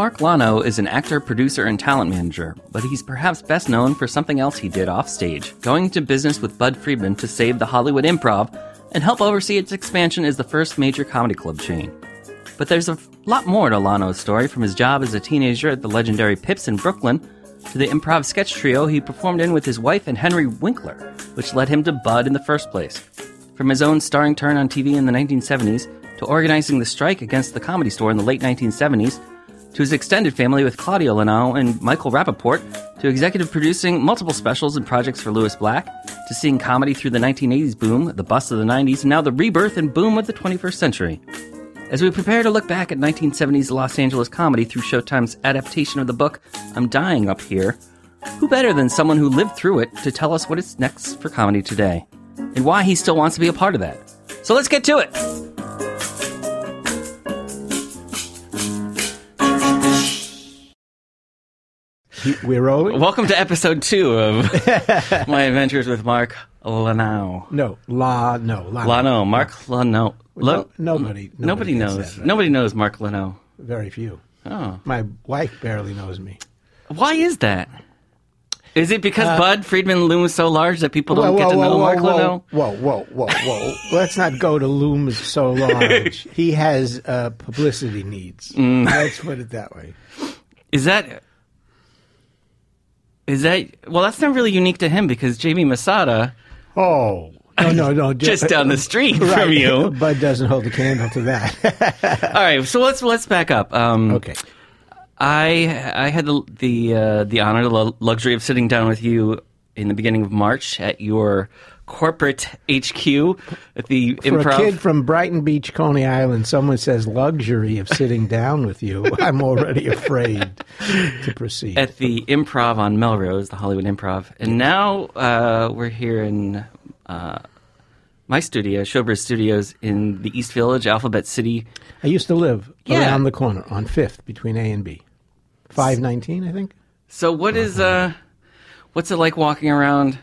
Mark Lonow is an actor, producer, and talent manager, but he's perhaps best known for something else he did offstage, going into business with Budd Friedman to save the Hollywood Improv and help oversee its expansion as the first major comedy club chain. But there's a lot more to Lonow's story, from his job as a teenager at the legendary Pips in Brooklyn to the improv sketch trio he performed in with his wife and Henry Winkler, which led him to Budd in the first place. From his own starring turn on TV in the 1970s to organizing the strike against the comedy store in the late 1970s to his extended family with Claudia Lonow and Michael Rappaport, to executive producing multiple specials and projects for Lewis Black, to seeing comedy through the 1980s boom, the bust of the 90s, and now the rebirth and boom of the 21st century. As we prepare to look back at 1970s Los Angeles comedy through Showtime's adaptation of the book I'm Dying Up Here, who better than someone who lived through it to tell us what is next for comedy today, and why he still wants to be a part of that? So let's get to it! We're rolling? Welcome to episode two of My Adventures with Mark Lonow. No, La, no, La. Lonow, Mark Lonow. No, nobody, Nobody gets knows. that, right? Nobody knows Mark Lonow. Very few. Oh. My wife barely knows me. Why is that? Is it because Uh, Budd Friedman looms so large that people don't whoa, get to know whoa, Mark Lonow? whoa, whoa, whoa, whoa. Let's not go to looms so large. he has uh, publicity needs. Mm. Let's put it that way. Is that. Is that. Well, that's not really unique to him because Jamie Masada, Oh. No, no, no. just down the street Right. from you. Budd doesn't hold a candle to that. All right, so let's let's back up. Um, okay. I I had the the uh, the honor, the luxury of sitting down with you in the beginning of March at your corporate HQ at the For Improv. a kid from Brighton Beach, Coney Island, someone says luxury of sitting down with you. I'm already afraid to proceed. at the Improv on Melrose, the Hollywood Improv, and now uh, we're here in uh, my studio, Showbiz Studios, in the East Village, Alphabet City. I used to live Yeah. around the corner on Fifth between A and B. Five nineteen, I think. So, what is uh, what's it like walking around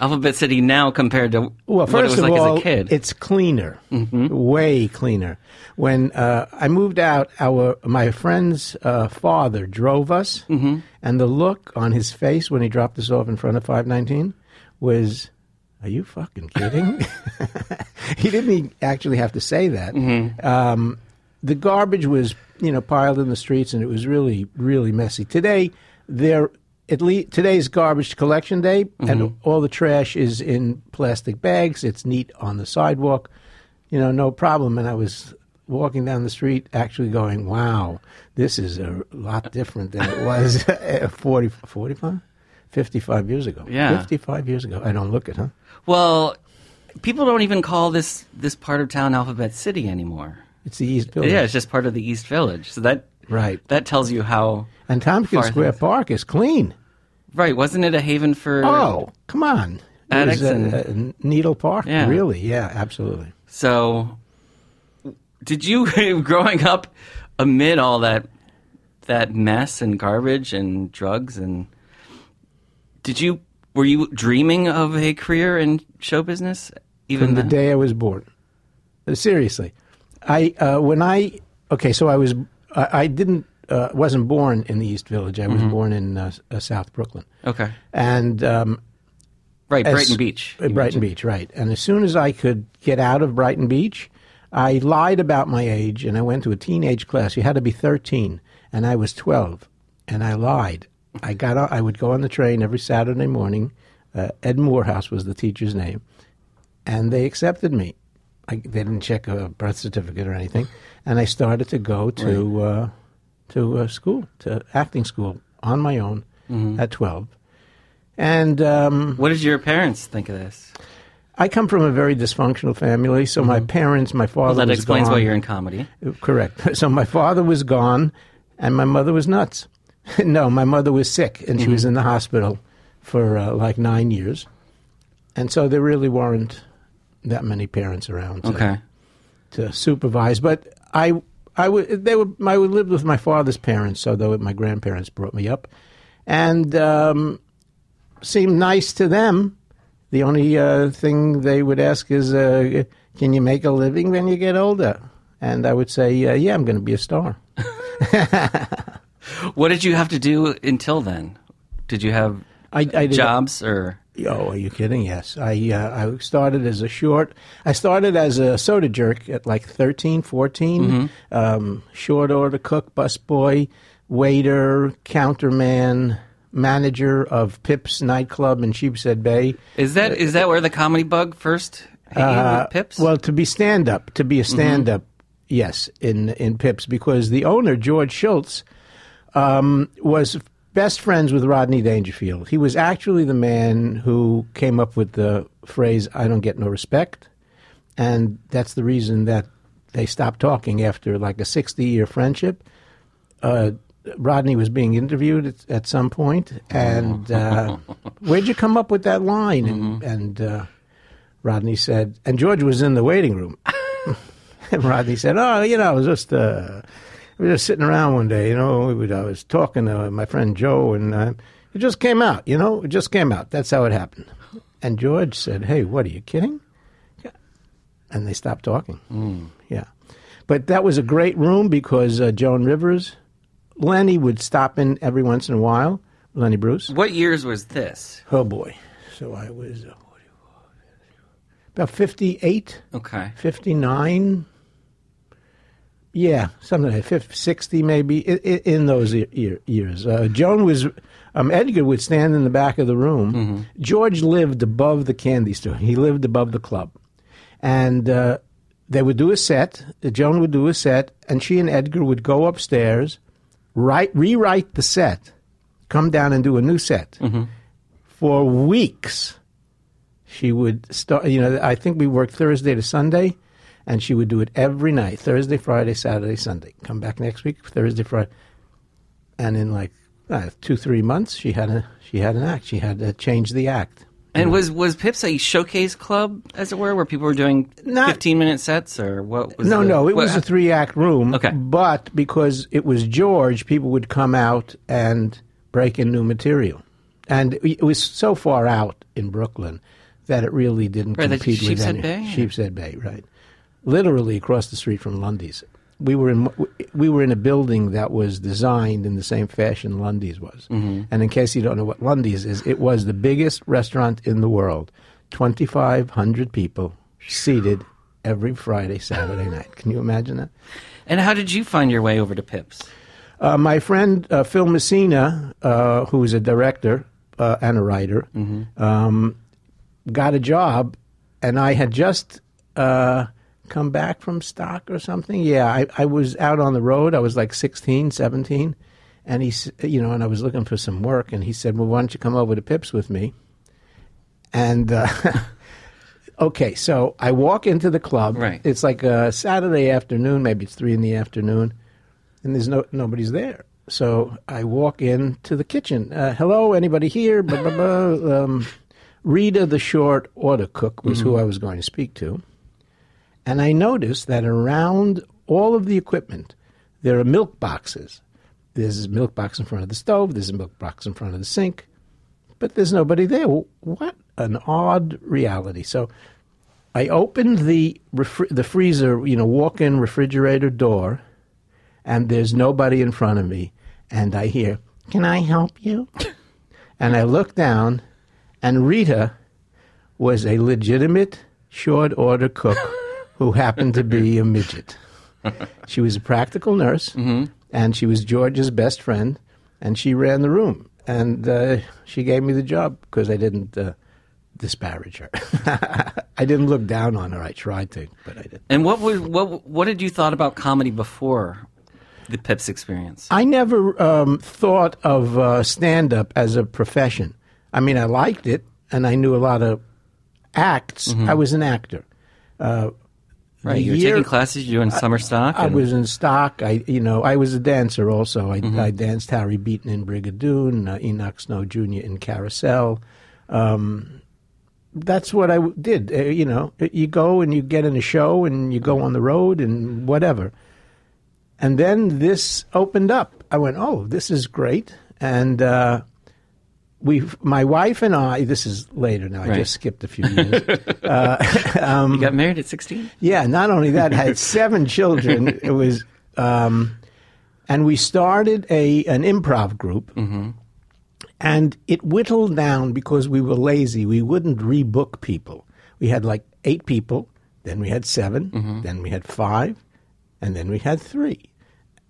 Alphabet City now compared to Well, what it first was of like all, as a kid? Mm-hmm. it's cleaner, way cleaner. When uh, I moved out, our my friend's uh, father drove us, Mm-hmm. and the look on his face when he dropped us off in front of five nineteen was. Are you fucking kidding? he didn't actually have to say that. Mm-hmm. Um, the garbage was, you know, piled in the streets, and it was really, really messy. Today, there at least today's garbage collection day, and mm-hmm. all the trash is in plastic bags. It's neat on the sidewalk, you know, no problem. And I was walking down the street, actually going, "Wow, this is a lot different than it was 40, 45, 55 years ago." Yeah. fifty-five years ago. I don't look it, huh? well, people don't even call this this part of town Alphabet City anymore. It's the East Village. Yeah, it's just part of the East Village. So that Right. that tells you how And Tompkins Square things. Park is clean. right. Wasn't it a haven for? Oh, come on. Addicts and- uh, uh, Needle Park, Yeah. really? Yeah, absolutely. So, did you growing up amid all that that mess and garbage and drugs and did you were you dreaming of a career in show business even From the then? day I was born. Seriously, I uh, when I okay, so I was I, I didn't uh, wasn't born in the East Village. I was Mm-hmm. born in uh, uh, South Brooklyn, Okay, and um, right, as- Brighton Beach. Brighton mentioned. Beach, right? And as soon as I could get out of Brighton Beach, I lied about my age, and I went to a teenage class. You had to be thirteen, and I was twelve, and I lied. I got on, I would go on the train every Saturday morning. Uh, Ed Morehouse was the teacher's name, and they accepted me. I, they didn't check a birth certificate or anything, and I started to go to uh, to uh, school, to acting school on my own Mm-hmm. at twelve. And um, What did your parents think of this? I come from a very dysfunctional family. So my parents, my father Mm-hmm. Well, that explains gone. why you're in comedy. Correct. So my father was gone, and my mother was nuts. no, my mother was sick, and she was Mm-hmm. in the hospital for uh, like nine years. and so there really weren't that many parents around to, Okay. to supervise. But I, I would they would I would live with my father's parents, so though my grandparents brought me up, and um, seemed nice to them. The only uh, thing they would ask is, uh, "Can you make a living when you get older?" And I would say, uh, "Yeah, I'm going to be a star." What did you have to do until then? Did you have I, I did- jobs or? Oh, are you kidding? Yes. I uh, I started as a short. I started as a soda jerk at like 13, 14. Um, short order cook, busboy, waiter, counterman, manager of Pips nightclub in Sheepshead Bay. Is that is that where the comedy bug first Uh, with Pips? Well, to be stand up, to be a stand up, yes, in in Pips, because the owner George Schultz um, was best friends with Rodney Dangerfield. He was actually the man who came up with the phrase "I don't get no respect," and that's the reason that they stopped talking after like a sixty year friendship. Uh, Rodney was being interviewed at, at some point, and uh, where'd you come up with that line? And, and uh, Rodney said, and George was in the waiting room. and Rodney said, "Oh, you know, it was just uh, we were just sitting around one day. You know, we would, I was talking to my friend Joe, and uh, it just came out. You know, it just came out. That's how it happened." And George said, "Hey, what are you kidding?" And they stopped talking. Yeah, but that was a great room because uh, Joan Rivers, Lenny would stop in every once in a while. Lenny Bruce. what years was this? Oh boy. So I was uh, about 58, Okay. 59. Yeah, something like 50, 60 maybe, i- i- in those e- year, years. Uh, Joan was, um, Edgar would stand in the back of the room. George lived above the candy store. He lived above the club. And uh, they would do a set. Joan would do a set, and she and Edgar would go upstairs, write, rewrite the set, come down and do a new set. For weeks, she would start. You know, I think we worked Thursday to Sunday, and she would do it every night: Thursday, Friday, Saturday, Sunday. Come back next week, Thursday, Friday, and in like uh, two, three months, she had a she had an act. She had to change the act. And was was Pips a showcase club, as it were, where people were doing Not- fifteen minute sets, or what was? No, the- no, it what- was a three act room. Okay. But because it was George, people would come out and break in new material. And it was so far out in Brooklyn that it really didn't Right, compete with Sheepshead any. Bay, Sheepshead Bay, right. Literally across the street from Lundy's. We were in we were in a building that was designed in the same fashion Lundy's was. Mm-hmm. And in case you don't know what Lundy's is, it was the biggest restaurant in the world. 2500 people seated every Friday, Saturday night. Can you imagine that? And how did you find your way over to Pips? Uh, my friend uh, Phil Messina, uh, who is a director uh, and a writer, um, got a job, and I had just uh, come back from stock or something. Yeah, I, I was out on the road. I was like 16, 17, and he, you know, and I was looking for some work, and he said, "Well, why don't you come over to Pips with me?" And uh, okay, so I walk into the club. Right. It's like a Saturday afternoon, maybe it's three in the afternoon and there's no nobody's there. So I walk into the kitchen. Uh, Hello, anybody here? Blah, blah, blah. Um, Rita, the short order cook, was who I was going to speak to. And I noticed that around all of the equipment, there are milk boxes. There's a milk box in front of the stove. There's a milk box in front of the sink. But there's nobody there. What an odd reality. So I opened the refri- the freezer, you know, walk-in refrigerator door, and there's nobody in front of me, and I hear, "Can I help you?" and I look down, and Rita was a legitimate short order cook who happened to be a midget. She was a practical nurse, and she was George's best friend, and she ran the room, and uh, she gave me the job because I didn't uh, disparage her. I didn't look down on her. I tried to, but I didn't. And what was what what did you thought about comedy before the Pips experience? I never um, thought of uh, stand up as a profession. I mean, I liked it, and I knew a lot of acts. I was an actor. Uh, right, you're year- taking classes, you were doing summer stock. I was in stock. I, you know, I was a dancer also. I, I danced Harry Beaton in Brigadoon, uh, Enoch Snow Jr. in Carousel. Um, that's what I did. Uh, you know, you go and you get in a show and you go on the road and whatever. And then this opened up. I went, oh, this is great. And uh, we, my wife and I, this is later now. I Right. just skipped a few years. uh, you got married at 16? yeah, not only that, had seven children. It was, um, and we started a an improv group, and it whittled down because we were lazy. We wouldn't rebook people. We had like eight people, then we had 7 then we had five, and then we had three.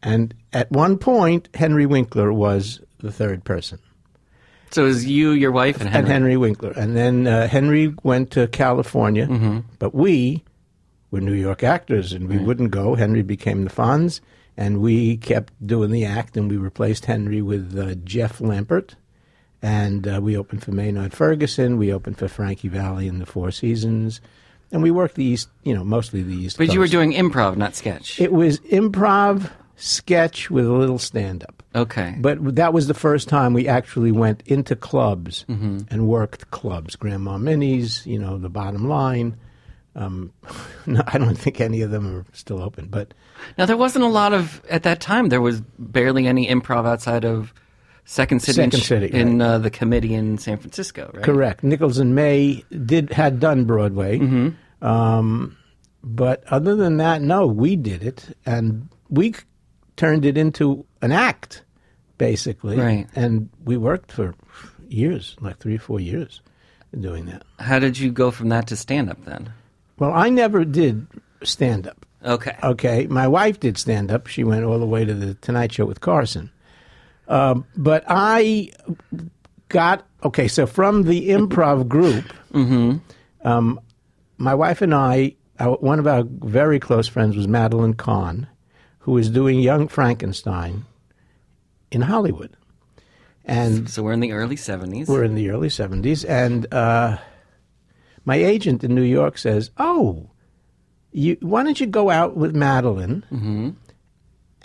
And at one point, Henry Winkler was the third person So it was you, your wife, and Henry. and Henry Winkler. And then uh, Henry went to California, but we were New York actors, and we wouldn't go. Henry became the Fonz, and we kept doing the act, and we replaced Henry with uh, Jeff Lampert. And uh, we opened for Maynard Ferguson. We opened for Frankie Valli in the Four Seasons, and we worked the East, you know, mostly the East. But you were doing improv, not sketch. It was improv sketch with a little stand-up. Okay. But that was the first time we actually went into clubs and worked clubs. Grandma Minnie's, you know, the bottom line. Um, no, I don't think any of them are still open, but Now there wasn't a lot of at that time. There was barely any improv outside of Second City, in Second Ch- City, in uh, the committee in San Francisco. Right? correct. Nichols and May did had done Broadway, um, but other than that, no, we did it, and we turned it into an act, basically. Right. And we worked for years, like three or four years, doing that. How did you go from that to stand up then? Well, I never did stand up. Okay. Okay, my wife did stand up. She went all the way to the Tonight Show with Carson. Um, but I got okay. So from the improv group, um, my wife and I, our, one of our very close friends was Madeline Kahn, who was doing Young Frankenstein in Hollywood, and So we're in the early seventies. we're in the early 70s, and uh, my agent in New York says, "Oh, you, why don't you go out with Madeline,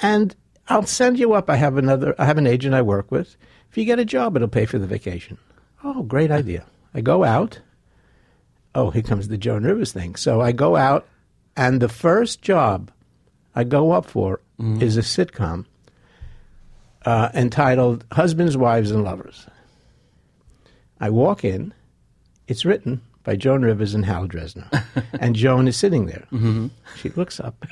and I'll send you up. I have another. I have an agent I work with. If you get a job, it'll pay for the vacation." Oh, great idea! I go out. Oh, here comes the Joan Rivers thing. So I go out, and the first job I go up for is a sitcom uh, entitled Husbands, Wives, and Lovers. I walk in, it's written by Joan Rivers and Hal Dresner. and Joan is sitting there. Mm-hmm. She looks up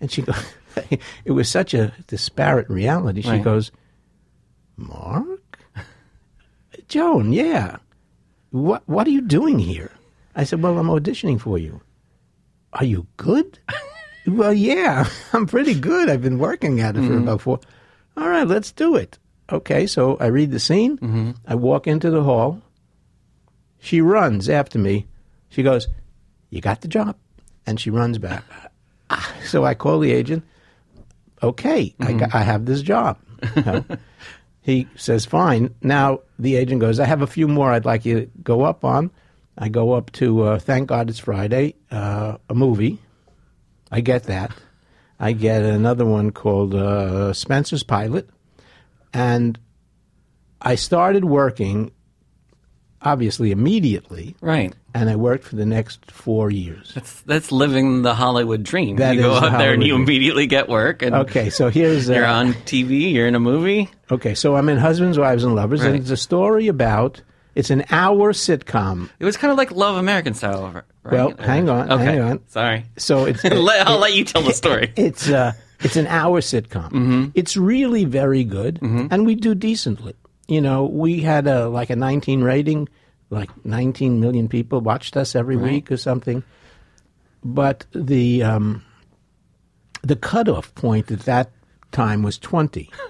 and she goes, it was such a disparate reality. She Right. goes, Mark? Joan, yeah. What, what are you doing here? I said, Well, I'm auditioning for you. Are you good? Well, yeah, I'm pretty good. I've been working at it for about four. All right, let's do it. Okay, so I read the scene. I walk into the hall. She runs after me. She goes, You got the job. And she runs back. Ah, so I call the agent. Okay, I, got, I have this job. You know? he says, Fine. Now the agent goes, I have a few more I'd like you to go up on. I go up to uh, Thank God It's Friday, uh, a movie. I get that. I get another one called uh, Spencer's Pilot. And I started working, obviously, immediately. Right. And I worked for the next four years. That's that's living the Hollywood dream. That you go is the out there and you immediately get work and Okay, so here's. Uh, you're on TV, you're in a movie. Okay, so I'm in Husbands, Wives, and Lovers, and it's a story about. It's an hour sitcom. It was kind of like Love American style, right? Well, hang on, Okay. hang on. Sorry. So it's. I'll let you tell the story. It's uh, it's an hour sitcom. It's really very good, and we do decently. You know, we had a like a 19 rating, like 19 million people watched us every week or something. But the um, the cutoff point at that time was 20.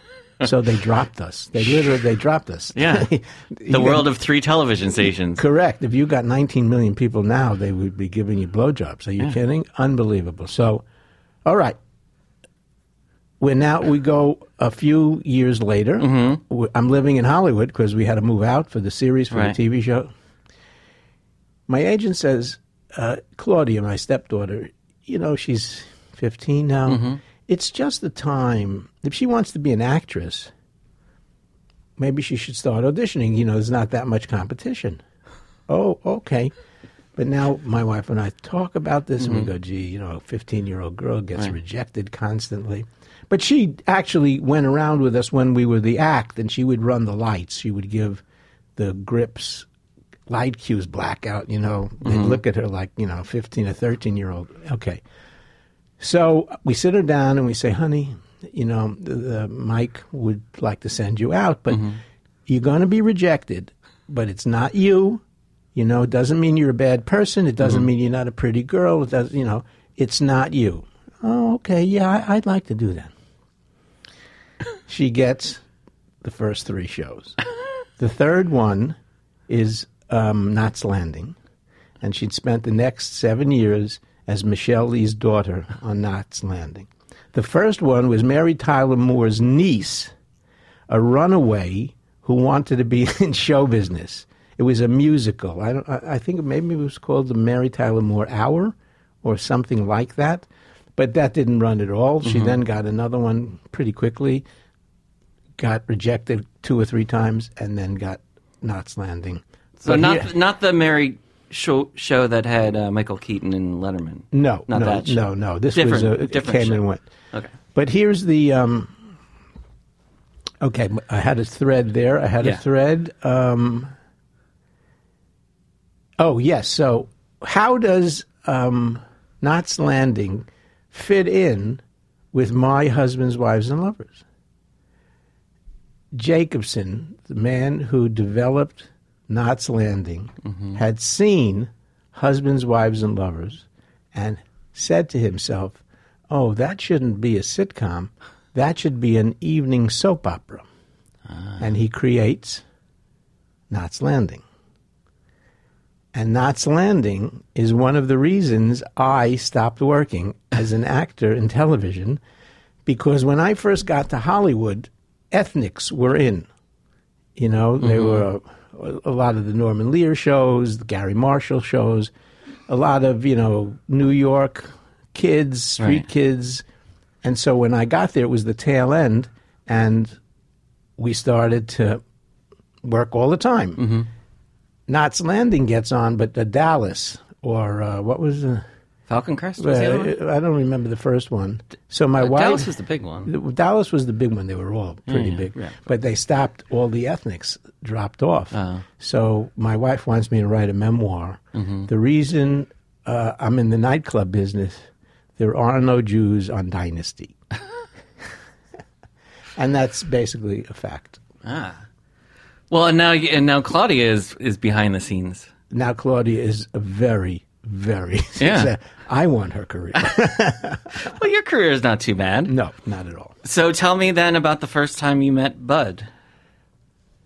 so they dropped us. They literally they dropped us. Yeah. The world of three television stations. Correct. If you got 19 million people now, they would be giving you blowjobs. Are you kidding? Unbelievable. So, all right. We're now we go a few years later. Mm-hmm. I'm living in Hollywood because we had to move out for the series for Right. the TV show. My agent says, uh, Claudia, my stepdaughter, you know she's 15 now. It's just the time. If she wants to be an actress, maybe she should start auditioning. You know, there's not that much competition. Oh, okay. But now my wife and I talk about this and we mm-hmm. go, gee, you know, a 15 year old girl gets Right. rejected constantly. But she actually went around with us when we were the act and she would run the lights. She would give the grips light cues blackout, you know. They'd mm-hmm. look at her like, you know, 15 or 13 year old. Okay. So we sit her down and we say, honey, you know, the, the Mike would like to send you out, but you're going to be rejected, but it's not you. You know, it doesn't mean you're a bad person. It doesn't mean you're not a pretty girl. It does, you know, it's not you. Oh, okay. Yeah, I, I'd like to do that. she gets the first three shows. the third one is um, Knots Landing, and she'd spent the next seven years as Michelle Lee's daughter on Knots Landing. The first one was Mary Tyler Moore's niece, a runaway who wanted to be in show business. It was a musical. I, don't, I I think maybe it was called the Mary Tyler Moore Hour or something like that. But that didn't run at all. She mm-hmm. then got another one pretty quickly, got rejected two or three times, and then got Knots Landing. So But not here- not the Mary show show that had uh, Michael Keaton and Letterman. no, not no, that show. no, no. This Different- was a, it different came show. and went. Okay. But here's the um, okay. I had a thread there. I had Yeah. a thread. Um, oh yes. So how does um, Knots Landing fit in with my husband's wives and lovers? Jacobson, the man who developed Knots Landing, had seen husbands, wives, and lovers, and said to himself, "Oh, that shouldn't be a sitcom. That should be an evening soap opera." Ah. And he creates Knots Landing. And Knots Landing is one of the reasons I stopped working as an actor in television because when I first got to Hollywood, ethnics were in. You know, there mm-hmm. were a, lot of the Norman Lear shows, the Garry Marshall shows, a lot of, you know, New York kids, street Right. kids. And so when I got there, it was the tail end, and we started to work all the time. Knots Landing gets on, but the Dallas, or uh, what was the. Falcon Crest was the other one? Uh, I don't remember the first one. So my wife. Dallas was the big one. The- Dallas was the big one. They were all pretty yeah, big, yeah. but they stopped. All the ethnics dropped off. Oh. So my wife wants me to write a memoir. Mm-hmm. The reason uh, I'm in the nightclub business, there are no Jews on Dynasty, and that's basically a fact. Ah. Well, and now and now Claudia is is behind the scenes. Now Claudia is a very, very. Yeah. I want her career. Well, your career is not too bad. no, not at all. So tell me then about the first time you met Budd.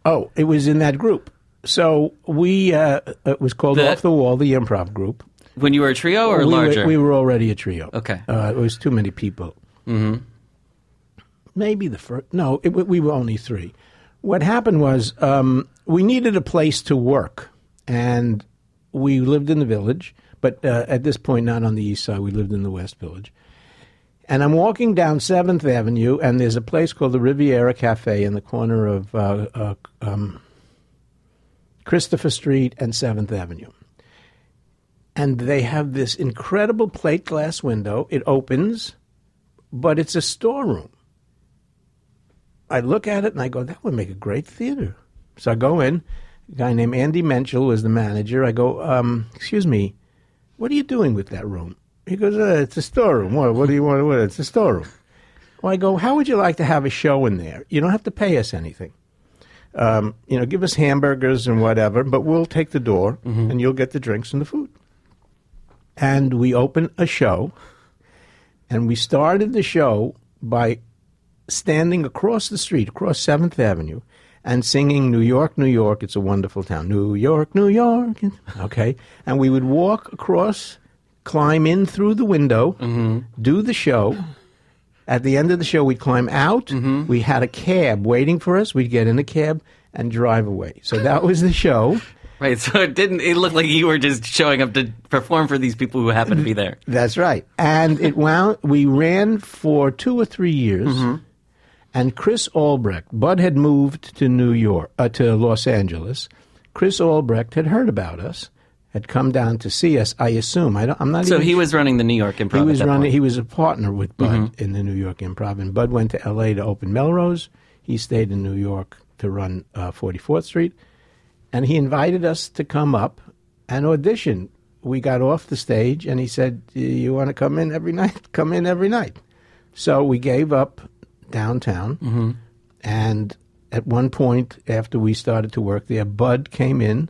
Oh, it was in that group. So we, uh, it was called The- Off the Wall, the improv group. When you were a trio or we larger? Were, we were already a trio. Okay. Uh, it was too many people. Mm-hmm. Maybe the first. No, it, we were only three. What happened was um, we needed a place to work, and we lived in the village, but uh, at this point, not on the east side. We lived in the west village. And I'm walking down Seventh Avenue, and there's a place called the Riviera Cafe in the corner of uh, uh, um, Christopher Street and Seventh Avenue and they have this incredible plate glass window. It opens, but it's a storeroom. I look at it and I go, that would make a great theater. So I go in. A guy named Andy Menchel was the manager. I go, um, excuse me, what are you doing with that room? He goes, uh, it's a storeroom. What, what do you want? What, it's a storeroom. Well, I go, how would you like to have a show in there? You don't have to pay us anything. Um, you know, give us hamburgers and whatever, but we'll take the door and you'll get the drinks and the food and we open a show and we started the show by standing across the street across 7th avenue and singing new york new york it's a wonderful town new york new york okay and we would walk across climb in through the window mm-hmm. do the show at the end of the show we'd climb out mm-hmm. we had a cab waiting for us we'd get in a cab and drive away so that was the show Right. So it didn't. It looked like you were just showing up to perform for these people who happened to be there. That's right. And it wound. We ran for two or three years, mm-hmm. And Chris Albrecht, Budd had moved to New York, uh, to Los Angeles. Chris Albrecht had heard about us, had come down to see us. I assume. I don't, I'm not. So he was running the New York Improv. he was running. point. Mm-hmm. He was a partner with Budd in the New York Improv, and Budd went to L.A. to open Melrose. He stayed in New York to run uh, 44th Street, and he invited us to come up and audition. We got off the stage, and he said, "You want to come in every night? Come in every night." So we gave up downtown, Mm-hmm. and at one point after we started to work there, Budd came in,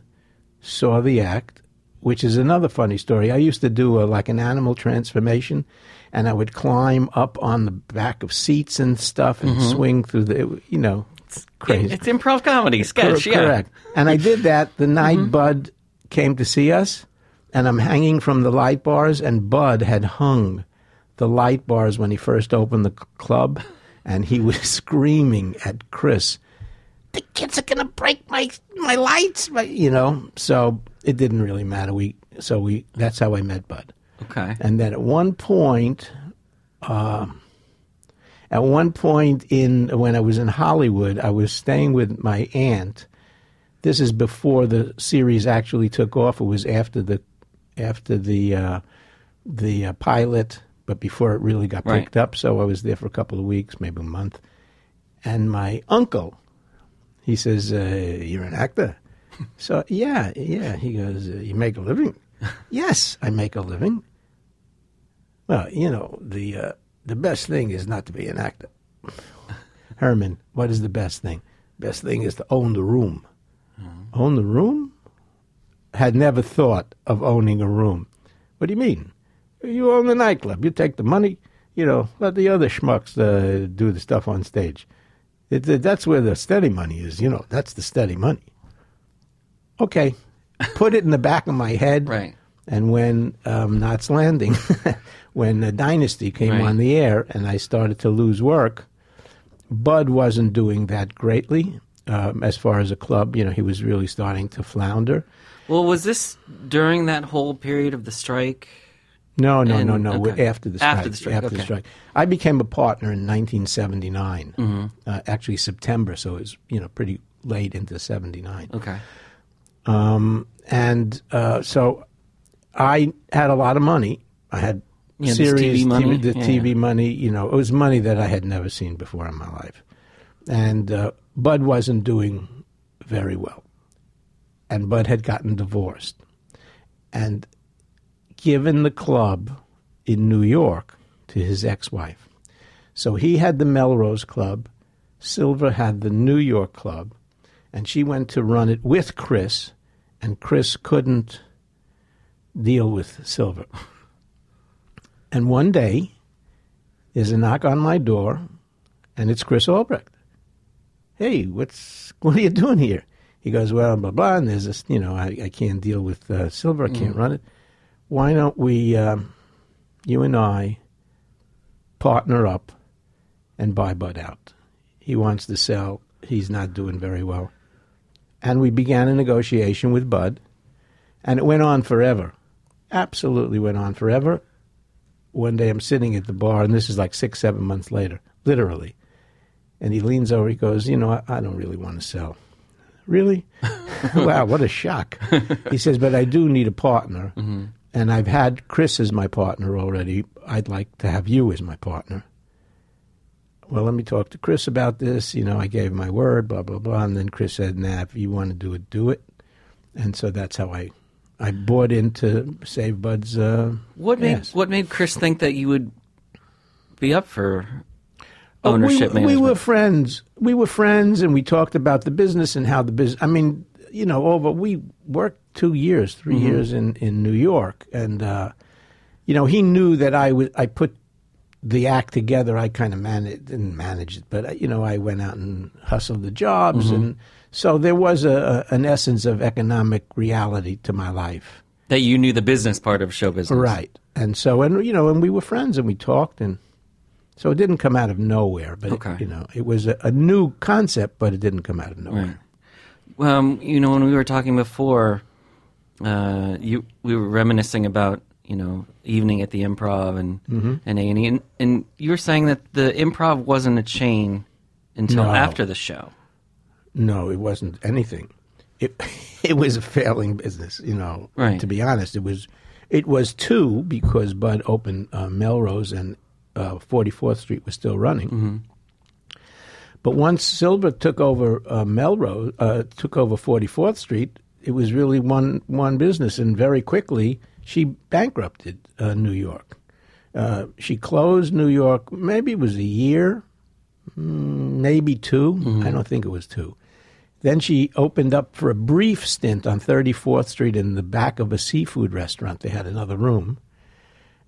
saw the act, which is another funny story. I used to do a, like an animal transformation, and I would climb up on the back of seats and stuff and swing through the, you know, it's crazy. Mm-hmm. It's improv comedy sketch. Cor- yeah. Correct. And I did that the night Mm-hmm. Budd came to see us, and I'm hanging from the light bars, and Budd had hung the light bars when he first opened the c- club, and he was screaming at Chris, "The kids are gonna break my my lights!" My, you know. So it didn't really matter. We so we that's how I met Budd. Okay. And then at one point, uh, at one point in when I was in Hollywood, I was staying with my aunt. This is before the series actually took off. It was after the after the uh, the uh, pilot, but before it really got Right. picked up. So I was there for a couple of weeks, maybe a month. And my uncle, he says, uh, "You're an actor." So yeah, yeah. He goes, uh, "You make a living?" yes, I make a living. Well, you know the uh, the best thing is not to be an actor. Herman, what is the best thing? Best thing is to own the room. Own the room? Had never thought of owning a room. What do you mean? You own the nightclub. You take the money. You know, let the other schmucks uh, do the stuff on stage. It, it- that's where the steady money is. You know, that's the steady money. Okay, put it in the back of my head. Right. And when um, Knots Landing, when the Dynasty came Right. on the air and I started to lose work, Budd wasn't doing that greatly um, as far as a club. You know, he was really starting to flounder. Well, was this during that whole period of the strike? No, no, no, And- no. okay. After the strike. After the strike, After the strike. I became a partner in 1979. Mm-hmm. Uh, actually, September, so it was you know pretty late into 79. Okay. and uh, so I had a lot of money. I had Yeah, serious TV money? the Yeah, TV yeah. money. You know, it was money that I had never seen before in my life. And uh, Budd wasn't doing very well, and Budd had gotten divorced, and given the club in New York to his ex-wife. So he had the Melrose Club, Silver had the New York Club, and she went to run it with Chris, and Chris couldn't deal with Silver. And one day, there's a knock on my door, and it's Chris Albrecht. Hey, what's what are you doing here? He goes, well, blah blah. And there's this, you know, I, I can't deal with uh, Silver. I can't run it. Why don't we, um, you and I, partner up and buy Budd out? He wants to sell. He's not doing very well. And we began a negotiation with Budd, and it went on forever. Absolutely went on forever. One day I'm sitting at the bar, and this is like six, seven months later, literally. And he leans over, he goes, You know, I, I don't really want to sell. Really? wow, what a shock. he says, But I do need a partner. And I've had Chris as my partner already. I'd like to have you as my partner. Well, let me talk to Chris about this. You know, I gave my word, blah, blah, blah. And then Chris said, Nah, if you want to do it, do it. And so that's how I. I bought into Save Budd's. Uh, What made yes. What made Chris think that you would be up for Oh, ownership we, we were friends. We were friends, and we talked about the business and how the business. I mean, you know, over we worked two years, 3 Mm-hmm. years in in New York, and uh, you know, he knew that I would. I put the act together. I kind of managed, didn't manage it, but uh, you know, I went out and hustled the jobs, Mm-hmm. and so there was a, a an essence of economic reality to my life. that you knew the business part of show business, Right. And so, and you know, and we were friends and we talked, and so it didn't come out of nowhere. But it- you know, it was a, a new concept, but it didn't come out of nowhere. Right. Um, you know, when we were talking before, uh, you we were reminiscing about you know evening at the improv and Mm-hmm. and A and E, and you were saying that the improv wasn't a chain until No. after the show. No, it wasn't anything. it it was a failing business. You know, Right. to be honest, it was it was two because Budd opened uh, Melrose and Forty Fourth Street was still running. But once Silver took over uh, Melrose, uh, took over Forty Fourth Street, it was really one one business, and very quickly she bankrupted uh, New York. Uh, she closed New York. Maybe it was a year, mm, maybe 2 I don't think it was two. Then she opened up for a brief stint on 34th Street in the back of a seafood restaurant. They had another room,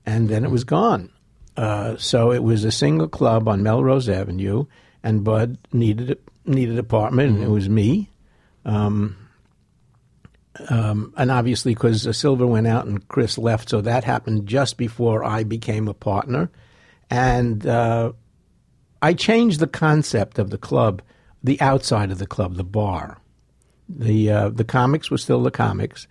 and then it was gone. Uh, so it was a single club on Melrose Avenue, and Budd needed a, needed an apartment, and it was me. Um, and obviously, because uh, Silver went out and Chris left, so that happened just before I became a partner. And uh, I changed the concept of the club, the outside of the club, the bar. The uh, the comics were still the comics,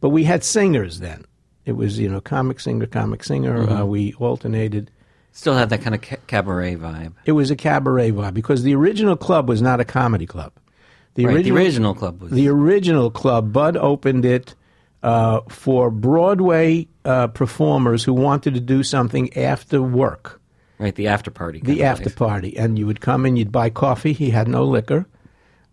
but we had singers then. It was you know comic singer, comic singer. Uh, we alternated. Still had that kind of ca- cabaret vibe. It was a cabaret vibe because the original club was not a comedy club. The Right, the original club was. the original club, Budd opened it uh, for Broadway uh, performers who wanted to do something after work, right, the after party. the after party. And you would come in, you'd buy coffee. He had no liquor.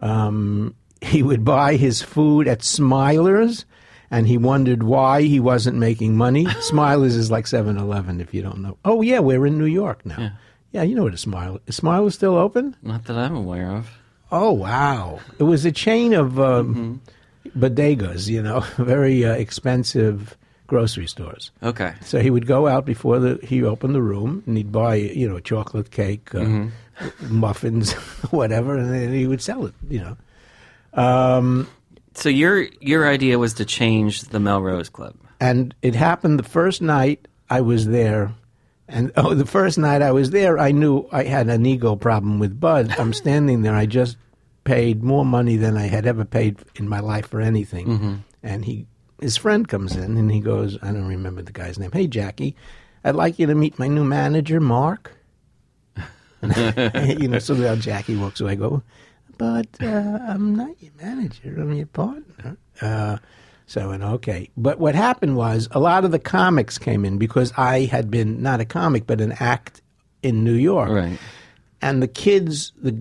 Um, he would buy his food at Smilers, and he wondered why he wasn't making money. Smilers is like 7 Eleven, if you don't know. Oh, yeah, we're in New York now. Yeah, you know what a Smile is. Smilers still open? Not that I'm aware of. Oh wow! It was a chain of um, bodegas, you know, very uh, expensive grocery stores. Okay. So he would go out before the he opened the room, and he'd buy you know chocolate cake, uh, muffins, whatever, and then he would sell it. You know, So your your idea was to change the Melrose Club. and it happened the first night I was there. And oh, the first night I was there, I knew I had an ego problem with Budd. I'm standing there. I just paid more money than I had ever paid in my life for anything. And he, his friend comes in and he goes, I don't remember the guy's name. Hey, Jackie, I'd like you to meet my new manager, Mark. you know, so now Jackie walks away. I go, but uh, I'm not your manager. I'm your partner. Uh, so I went, okay. But what happened was a lot of the comics came in because I had been not a comic, but an act in New York. Right. And the kids, the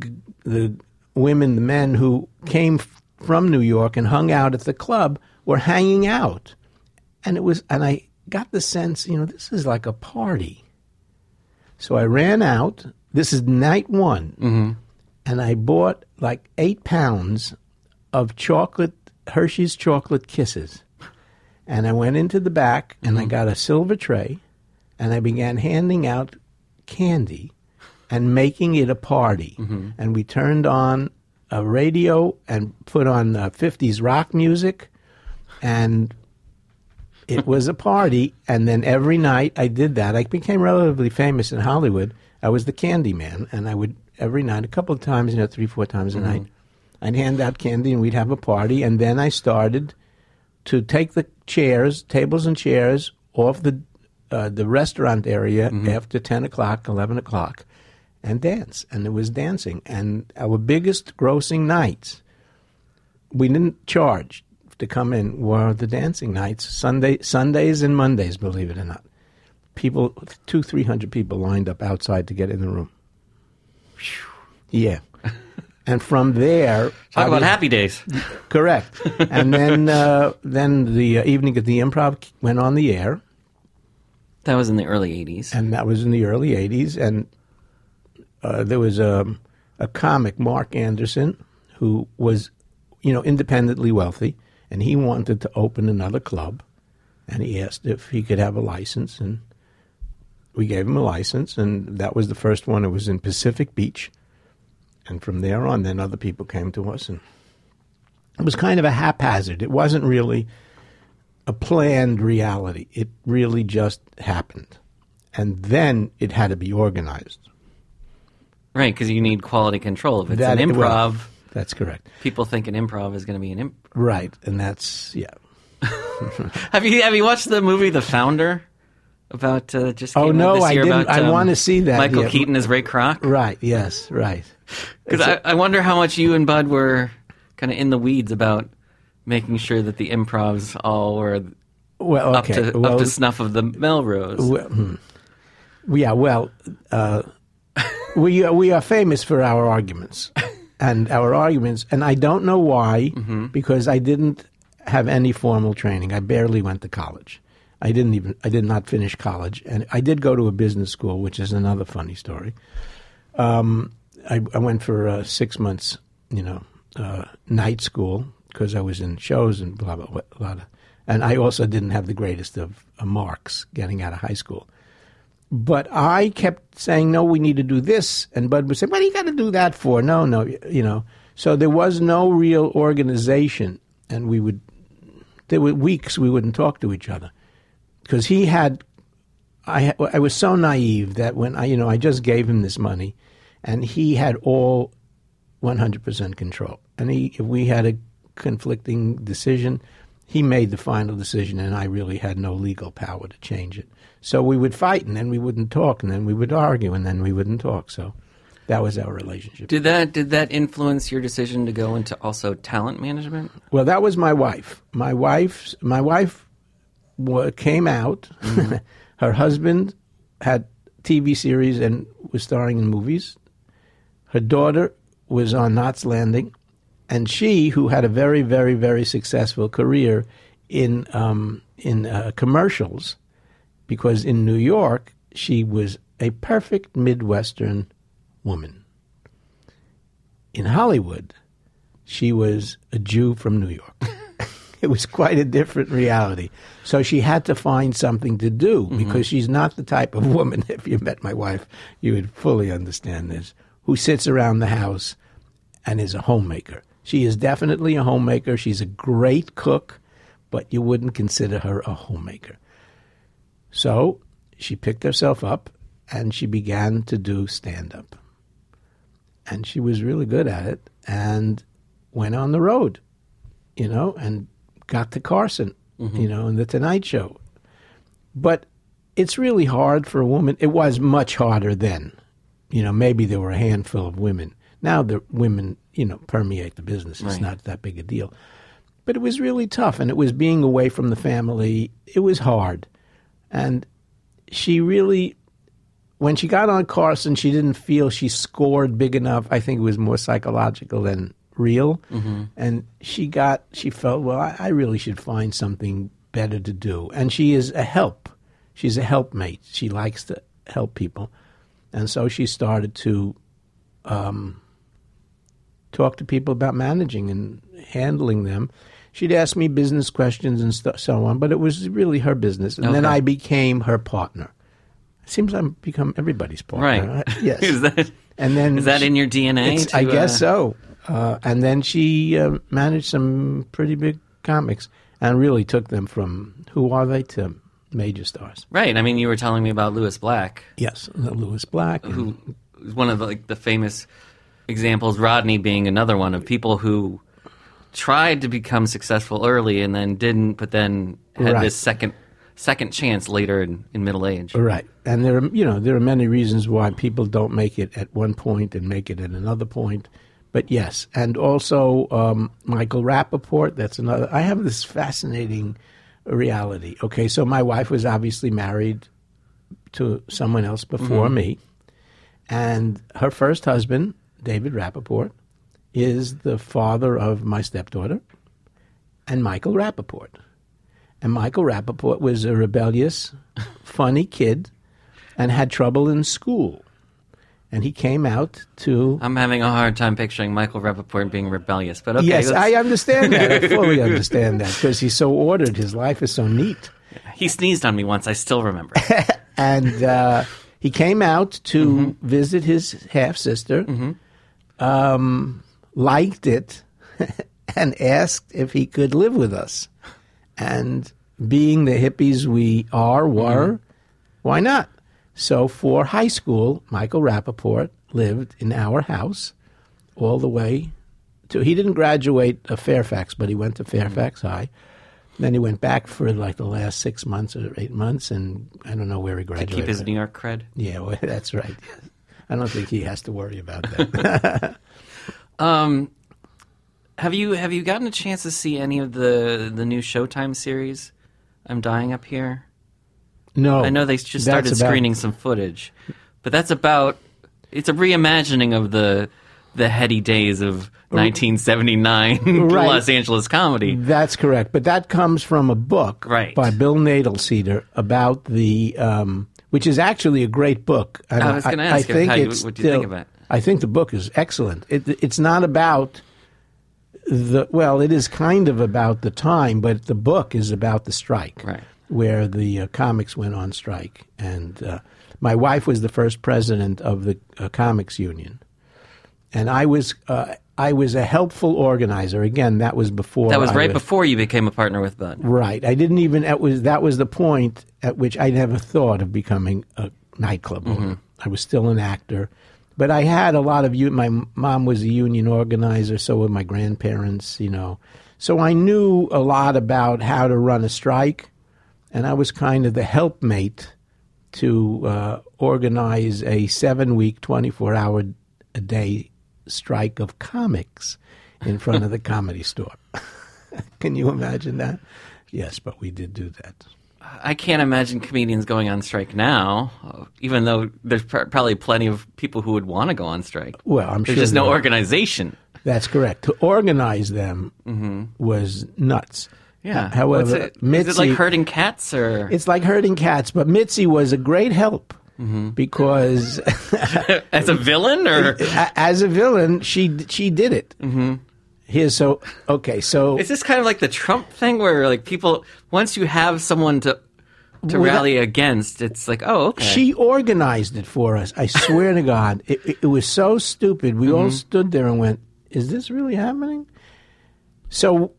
the women, the men who came f- from New York and hung out at the club were hanging out, and it was, and I got the sense, you know, this is like a party. So I ran out. This is night one, mm-hmm. and I bought like eight pounds of chocolate Hershey's chocolate kisses, and I went into the back and I got a silver tray, and I began handing out candy and making it a party. And we turned on a radio and put on uh, 50s rock music, and it was a party. And then every night I did that. I became relatively famous in Hollywood. I was the candy man, and I would every night, a couple of times, you know, three, four times a night, I'd hand out candy and we'd have a party. And then I started to take the chairs, tables and chairs off the uh, the restaurant area after ten o'clock, eleven o'clock, and dance. And it was dancing. And our biggest grossing nights, we didn't charge to come in, were the dancing nights, Sunday, Sundays and Mondays. Believe it or not, people, two, three hundred people lined up outside to get in the room. Yeah. And from there, Talk about obvi- happy days. Correct. and then uh, then the uh, evening at the improv went on the air, That was in the early '80s. and that was in the early '80s. And uh, there was a a comic, Mark Anderson, who was you know independently wealthy, and he wanted to open another club, and he asked if he could have a license, and we gave him a license, and that was the first one. It was in Pacific Beach, and from there on, then other people came to us, and it was kind of a haphazard. It wasn't really a planned reality. It really just happened. And then it had to be organized. Right, because you need quality control. If it's That- an improv, well, that's correct. people think an improv is going to be an imp. Right. And that's, yeah. Have you have you watched the movie The Founder? About uh, just Oh, no, I didn't. about, I um, wanna see that, Michael yeah. Keaton as Ray Kroc. Right. Yes. Right. Because I, I wonder how much you and Budd were kind of in the weeds about making sure that the improvs all were Well, up to well, up to snuff of the Melrose. well, hmm. yeah, well, uh, we we are famous for our arguments, and our arguments, and I don't know why, because I didn't have any formal training. I barely went to college. I didn't even. I did not finish college, and I did go to a business school, which is another funny story. Um, I, I went for uh, six months, you know, uh, night school because I was in shows and blah blah blah. blah. And I also didn't have the greatest of uh, marks getting out of high school. But I kept saying, no, we need to do this. And Budd would say, what do you got to do that for? No, no, you know. So there was no real organization. And we would, there were weeks we wouldn't talk to each other. Because he had, I, I was so naive that when I, you know, I just gave him this money and he had all 100% control. And he, if we had a conflicting decision, he made the final decision, and I really had no legal power to change it. So we would fight, and then we wouldn't talk, and then we would argue, and then we wouldn't talk. So that was our relationship. Did that did that influence your decision to go into also talent management? Well, that was my wife. My wife, my wife came out. Mm-hmm. Her husband had TV series and was starring in movies. Her daughter was on Knots Landing, and she, who had a very, very, very successful career in um, in uh, commercials, because in New York she was a perfect Midwestern woman. In Hollywood, she was a Jew from New York. it was quite a different reality. So she had to find something to do because she's not the type of woman, if you met my wife, you would fully understand this, who sits around the house and is a homemaker. She is definitely a homemaker. She's a great cook, but you wouldn't consider her a homemaker. So she picked herself up and she began to do stand up. And she was really good at it and went on the road, you know, and got to Carson, mm-hmm. you know, and the Tonight Show. But it's really hard for a woman. It was much harder then. You know, maybe there were a handful of women. Now the women, you know, permeate the business. It's Right. not that big a deal. But it was really tough, and it was being away from the family. It was hard. And she really, when she got on Carson, she didn't feel she scored big enough. I think it was more psychological than real. Mm-hmm. And she got, she felt, well, I, I really should find something better to do. And she is a help. She's a helpmate. She likes to help people. And so she started to um, talk to people about managing and handling them. She'd ask me business questions and st- so on, but it was really her business. And then I became her partner. It seems I've become everybody's partner. Right. Yes. is that and then is that she- in your DNA? to, I guess uh, so. Uh, and then she uh, managed some pretty big comics and really took them from who are they to major stars. Right. I mean, you were telling me about Lewis Black, Yes, Lewis Black. who is one of the, like the famous examples. Rodney being another one of people who tried to become successful early and then didn't, but then had Right. this second second chance later in, in middle age. Right, and there are you know there are many reasons why people don't make it at one point and make it at another point, but yes, and also um, Michael Rappaport. That's another. I have this fascinating reality. Okay, so my wife was obviously married to someone else before mm-hmm. me, and her first husband, David Rappaport, is the father of my stepdaughter, and Michael Rappaport. And Michael Rappaport was a rebellious, funny kid and had trouble in school. And he came out to. I'm having a hard time picturing Michael Rappaport being rebellious, but okay. yes, let's- I understand that. I fully understand that because he's so ordered. His life is so neat. he sneezed on me once. I still remember. And uh, he came out to Mm-hmm. visit his half sister, um, liked it, and asked if he could live with us. And being the hippies we are, were, Mm-hmm. why not? So for high school, Michael Rappaport lived in our house all the way to. He didn't graduate at Fairfax, but he went to Fairfax High. Then he went back for like the last six months or eight months, and I don't know where he graduated. To keep his New York cred. Yeah, well, that's right. I don't think he has to worry about that. Um, Have you have you gotten a chance to see any of the the new Showtime series? I'm dying up here. No, I know they just started about- screening some footage, but that's about it's a reimagining of the the heady days of 1979 Right. Los Angeles comedy. That's correct, but that comes from a book Right. by Bill Knoedelseder about the, um, which is actually a great book. And I was gonna ask you, think how you- what do you think of it? I think the book is excellent. It, it's not about the well, it is kind of about the time, but the book is about the strike, Right. Where the uh, comics went on strike, and uh, my wife was the first president of the uh, comics union, and I was uh, I was a helpful organizer. Again, that was before That was I right before you became a partner with Budd. Right. I didn't even. That was that was the point at which I never thought of becoming a nightclub owner. I was still an actor, but I had a lot of. you. My mom was a union organizer, so were my grandparents. You know, so I knew a lot about how to run a strike, and I was kind of the helpmate to uh, organize a seven-week, twenty-four-hour a day strike of comics in front of the comedy store. Can you imagine that? Yes, but we did do that. I can't imagine comedians going on strike now, even though there's pr- probably plenty of people who would want to go on strike. Well, I'm sure. There's sure just no organization. That's correct. To organize them was nuts. Yeah. However, it, Mitzi, is it like herding cats or it's like herding cats, but Mitzi was a great help Mm-hmm. because as a villain or as a villain, she she did it. Mm-hmm. Here's so okay. So is this kind of like the Trump thing where like people once you have someone to to Well, rally against, it's like oh okay. She organized it for us. I swear to God, it, it, it was so stupid. We Mm-hmm. all stood there and went, "Is this really happening?" So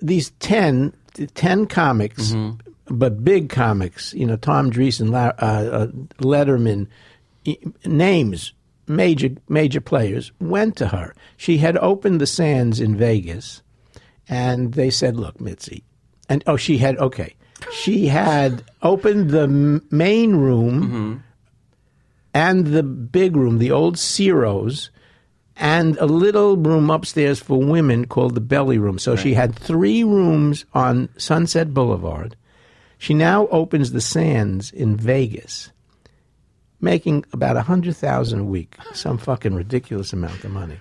these 10, 10 comics, Mm-hmm. but big comics, you know, Tom Dreesen, uh, uh, Letterman, names, major major players, went to her. She had opened the Sands in Vegas, and they said, "Look, Mitzi," and oh, she had okay. She had opened the m- main room and the big room, the old Ciro's, and a little room upstairs for women called the belly room. So she had three rooms on Sunset Boulevard. She now opens the Sands in Vegas, making about a hundred thousand a week, some fucking ridiculous amount of money.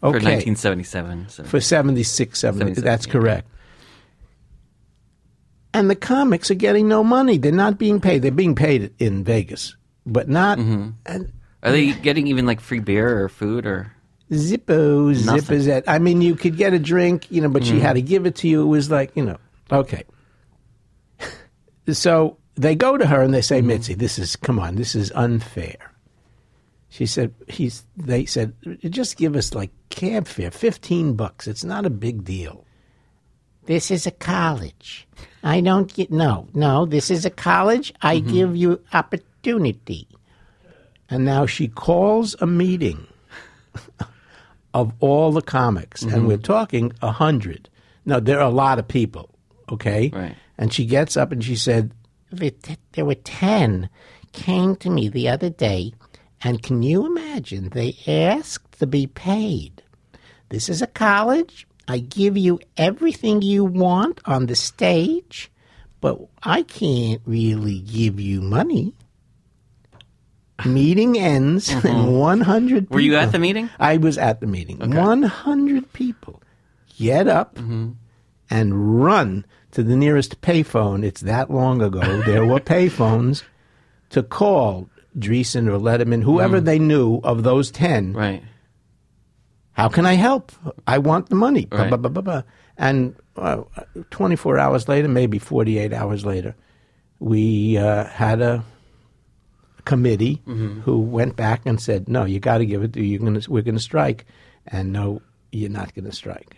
for Okay, 1977. so- for 76, 70, that's yeah. correct. And the comics are getting no money. They're not being paid. They're being paid in Vegas, but not. Mm-hmm. And Are they getting even like free beer or food or? Zippo, Nothing. zippers. I mean, you could get a drink, you know, but Mm-hmm. she had to give it to you. It was like, you know, okay. so they go to her and they Mm-hmm. say, Mitzi, this is, come on, this is unfair. She said, he's, they said, just give us like cab fare, 15 bucks. It's not a big deal. This is a college. I don't get, no, no, this is a college. I Mm-hmm. give you opportunity. And now she calls a meeting of all the comics, Mm-hmm. and we're talking a hundred. No, there are a lot of people. Okay, Right. And she gets up and she said, "There were ten came to me the other day, and can you imagine? They asked to be paid. This is a college. I give you everything you want on the stage, but I can't really give you money." Meeting ends, and 100 Mm-hmm. Were you at the meeting? I was at the meeting. 100 people get up Mm-hmm. and run to the nearest payphone. It's that long ago. There were payphones to call Dreesen or Letterman, whoever they knew of those 10. Mm. Right. How can I help? I want the money. Right. ba, ba, ba, ba. And uh, 24 hours later, maybe 48 hours later, we uh, had a committee Mm-hmm. who went back and said, "No, you got to give it. to You're gonna, we're going to strike." And no, you're not going to strike.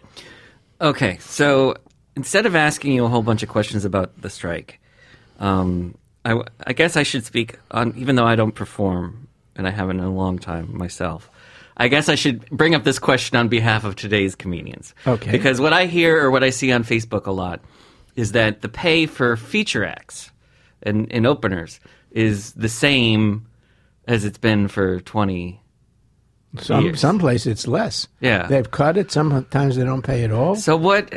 Okay, so instead of asking you a whole bunch of questions about the strike, um, I, I guess I should speak on, even though I don't perform, and I haven't in a long time myself. I guess I should bring up this question on behalf of today's comedians. Okay. Because what I hear or what I see on Facebook a lot is that the pay for feature acts and, and openers is the same as it's been for 20, Some years. some place it's less. Yeah. they've cut it. Sometimes they don't pay at all. So what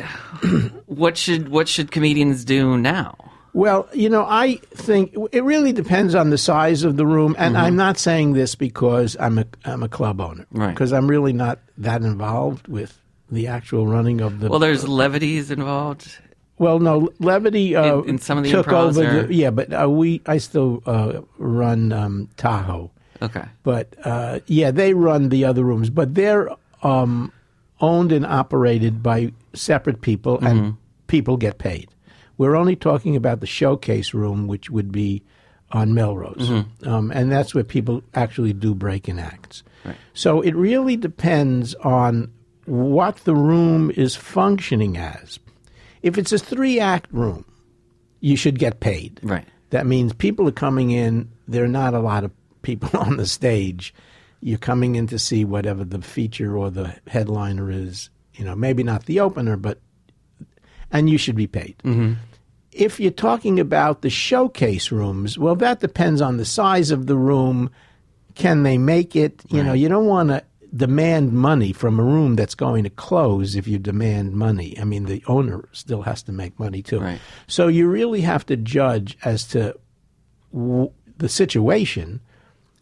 what should what should comedians do now? Well, you know, I think it really depends on the size of the room, and mm-hmm. I'm not saying this because I'm a I'm a club owner, Right. Because I'm really not that involved with the actual running of the. Well, there's Levity's involved. Well, no, Levity uh, In- in some of the took over. or- The, yeah, but uh, we I still uh, run um, Tahoe, Okay. but uh, yeah, they run the other rooms, but they're um, owned and operated by separate people, Mm-hmm. and people get paid. We're only talking about the showcase room, which would be on Melrose, Mm-hmm. um, and that's where people actually do break-in acts. Right. So it really depends on what the room is functioning as. If it's a three-act room, you should get paid. Right. That means people are coming in. There are not a lot of people on the stage. You're coming in to see whatever the feature or the headliner is. You know, maybe not the opener, but and you should be paid. Mm-hmm. If you're talking about the showcase rooms, well, that depends on the size of the room. Can they make it? You know, you don't want to demand money from a room that's going to close if you demand money. I mean, the owner still has to make money too. Right. So you really have to judge as to w- the situation.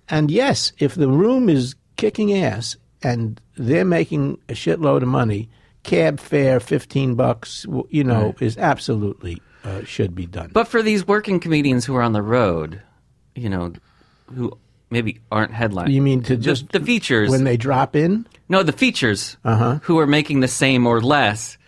And yes, if the room is kicking ass and they're making a shitload of money, cab fare, 15 bucks, you know, is absolutely uh, should be done. But for these working comedians who are on the road, you know, who maybe aren't headline. you mean to the, just the features? when they drop in? no, the features Uh-huh. who are making the same or less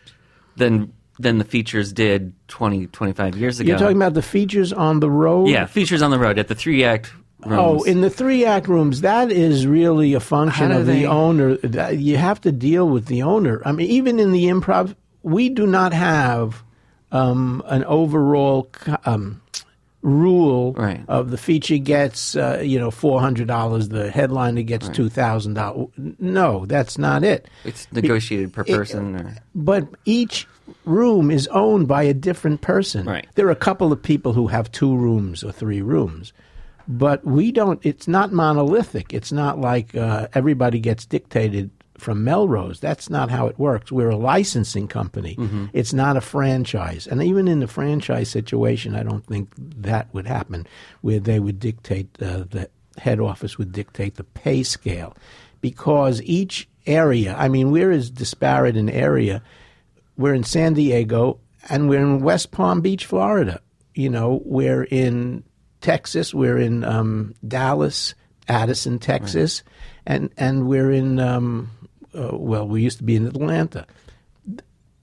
than than the features did 20, 25 years ago. You're talking about the features on the road? yeah, features on the road at the three act rooms. Oh, in the three act rooms, that is really a function of they- the owner. You have to deal with the owner. I mean, even in the improv, we do not have um, an overall um, rule Right. of the feature gets uh, you know four hundred dollars, the headliner gets two thousand dollars. No, that's not it. it's negotiated per person. or, But each room is owned by a different person. Right. There are a couple of people who have two rooms or three rooms, but we don't. It's not monolithic. It's not like uh, everybody gets dictated from Melrose. That's not how it works. We're a licensing company. It's not a franchise. And even in the franchise situation, I don't think that would happen, where they would dictate uh, the head office would dictate the pay scale, because each area. I mean, we're as disparate an area we're in San Diego and we're in West Palm Beach, Florida. You know, we're in Texas, we're in um, Dallas, Addison, Texas, and and we're in um, uh, well, we used to be in Atlanta.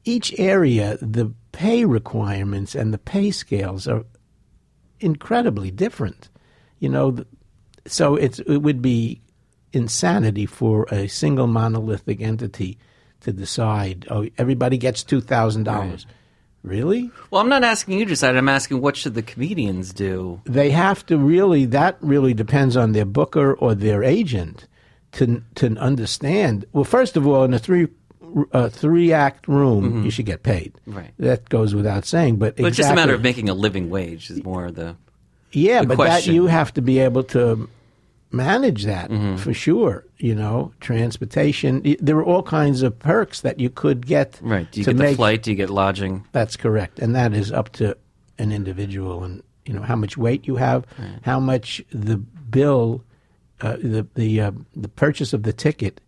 Each area, the pay requirements and the pay scales are incredibly different. You know, so it's it would be insanity for a single monolithic entity to decide. Oh, everybody gets two thousand dollars. Really? well, I'm not asking you to decide. I'm asking what should the comedians do? They have to really. That really depends on their booker or their agent to to understand. Well, first of all, in a three uh, three act room, you should get paid. Mm-hmm. Right. That goes without saying. But, But it's just a matter of making a living wage. Is more the Yeah, the but question. that you have to be able to manage that Mm-hmm. for sure. You know, transportation. There are all kinds of perks that you could get. right. Do you to get the make, flight? Do you get lodging? That's correct, and that is up to an individual, and you know how much weight you have, how much the bill, uh, the the uh, the purchase of the ticket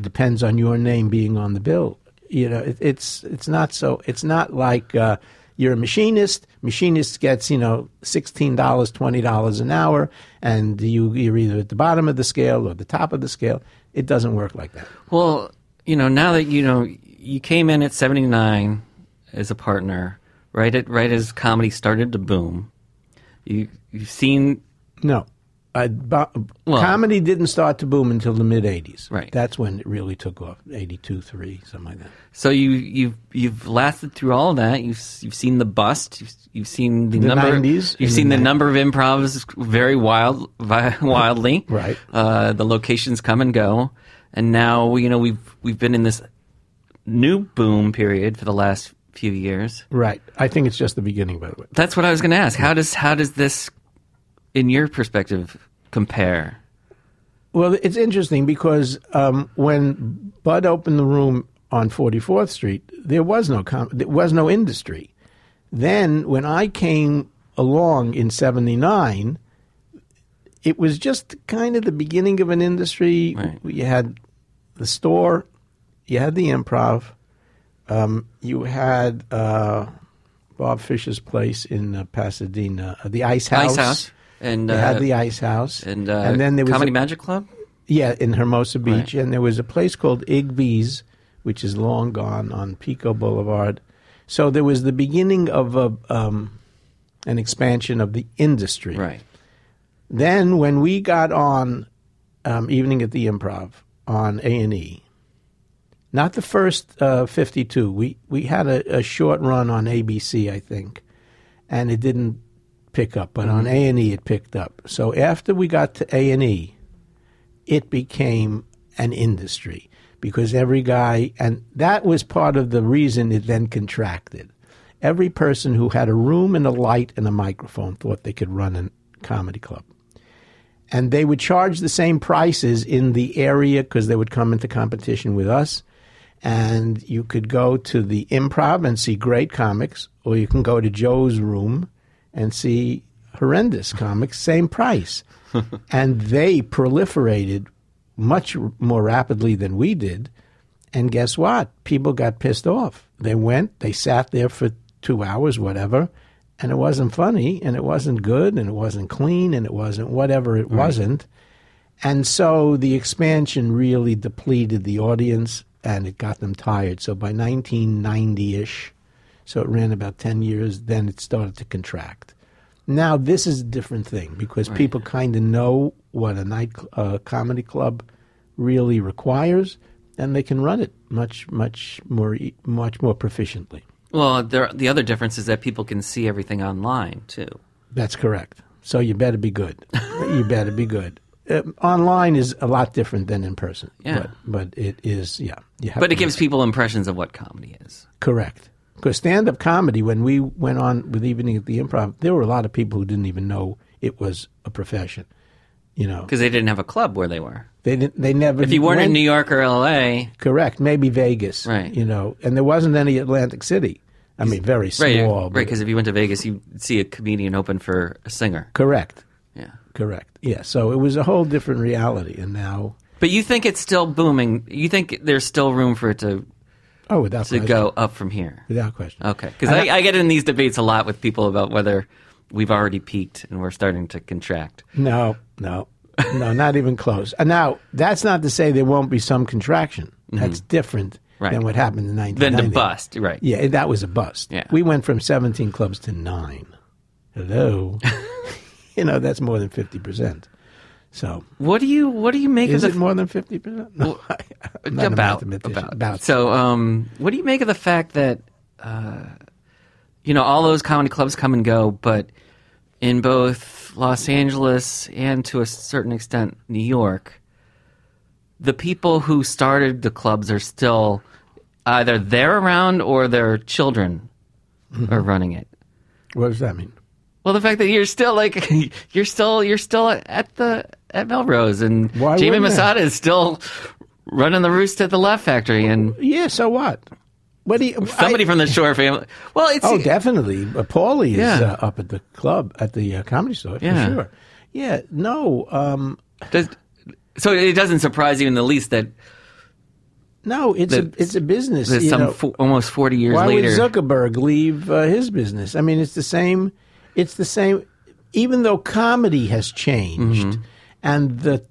depends on your name being on the bill. You know, it, it's it's not so. It's not like uh, you're a machinist. Machinist gets you know sixteen dollars, twenty dollars an hour, and you you're either at the bottom of the scale or the top of the scale. It doesn't work like that. Well, you know, now that you know you came in at 79 as a partner, right at right as comedy started to boom. You you've seen No. Bo- Well- comedy didn't start to boom until the mid 80s. Right. That's when it really took off 82, 3, something like that. so you you've you've lasted through all of that. You've you've seen the bust. You've, you've seen the, The number. 90s, You've seen the the, number of improvs very wild, wildly. Right. Uh, the locations come and go, and now you know we've we've been in this new boom period for the last few years. Right. I think it's just the beginning, by the way. That's what I was going to ask. How does how does this, in your perspective, compare? Well, it's interesting because um, when Budd opened the room on 44th Street, there was no com- there was no industry. Then, when I came along in '79, it was just kind of the beginning of an industry. Right. You had the store, you had the improv, um, you had uh, Bob Fisher's place in uh, Pasadena, uh, the Ice House. Ice House and uh, had the Ice House, and, uh, and then there was Comedy a- Magic Club. yeah, in Hermosa Beach, Right. and there was a place called Igby's, which is long gone on Pico Boulevard. So there was the beginning of a, um, an expansion of the industry. Right. Then, when we got on um, Evening at the Improv on A and E, not the first uh, fifty-two, we we had a, a short run on ABC, I think, and it didn't pick up. But on mm-hmm. A and E, it picked up. So after we got to A and E, it became an industry because every guy, and that was part of the reason it then contracted. Every person who had a room and a light and a microphone thought they could run a comedy club. And they would charge the same prices in the area because they would come into competition with us. And you could go to the improv and see great comics, or you can go to Joe's room and see horrendous comics, same price. and they proliferated much more rapidly than we did. And guess what? People got pissed off. They went, they sat there for two hours, whatever, and it wasn't funny, and it wasn't good, and it wasn't clean, and it wasn't whatever it wasn't. And so the expansion really depleted the audience and it got them tired. So by 1990 ish, so it ran about 10 years, then it started to contract. Now, this is a different thing because people kind of know what a night uh, comedy club really requires and they can run it much, much more, much more proficiently. Well, there, the other difference is that people can see everything online too. That's correct. So you better be good. you better be good. Uh, online is a lot different than in person. Yeah. But, but it is, yeah. But it gives people impressions of what comedy is. Correct. Because stand up comedy, when we went on with Evening at the Improv, there were a lot of people who didn't even know it was a profession. You know, Because they didn't have a club where they were. they didn't. They never. If you weren't in New York or L.A., correct, maybe Vegas. Right. You know, and there wasn't any Atlantic City. I mean, very right, small. right. Because if you went to Vegas, you'd see a comedian open for a singer. correct. Yeah. Correct. Yeah. So it was a whole different reality, and now, But you think it's still booming? You think there's still room for it to oh, without to question. go up from here? without question. Okay, because I, I get in these debates a lot with people about whether we've already peaked and we're starting to contract. No, no, no, not even close. And now that's not to say there won't be some contraction. That's different Mm-hmm. Right. than what happened in Then 1990. to bust, right? Yeah, that was a bust. Yeah. We went from 17 clubs to nine. Hello. you know, that's more than 50%. So, What do you What do you make is of it more than 50%? No, I, I'm not a about about About. So, um, what do you make of the fact that uh, you know all those comedy clubs come and go, but in both Los Angeles and to a certain extent New York, the people who started the clubs are still either they're around or their children Mm-hmm. are running it. what does that mean? Well, the fact that you're still like you're still you're still at the at Melrose and Why Jamie Masada is still running the roost at the Laugh Factory and Yeah, so what? What do you, somebody I- from the Shore family. Well, it's Oh, definitely. Uh, Pauly is uh, up at the club, at the uh, comedy store, for Yeah. sure. Yeah, no, um, does, so it doesn't surprise you in the least that, no, it's a, it's a business. that you some know. fo- almost forty years Why later. would Zuckerberg leave uh, his business? I mean, it's the same. It's the same. Even though comedy has changed Mm-hmm. And the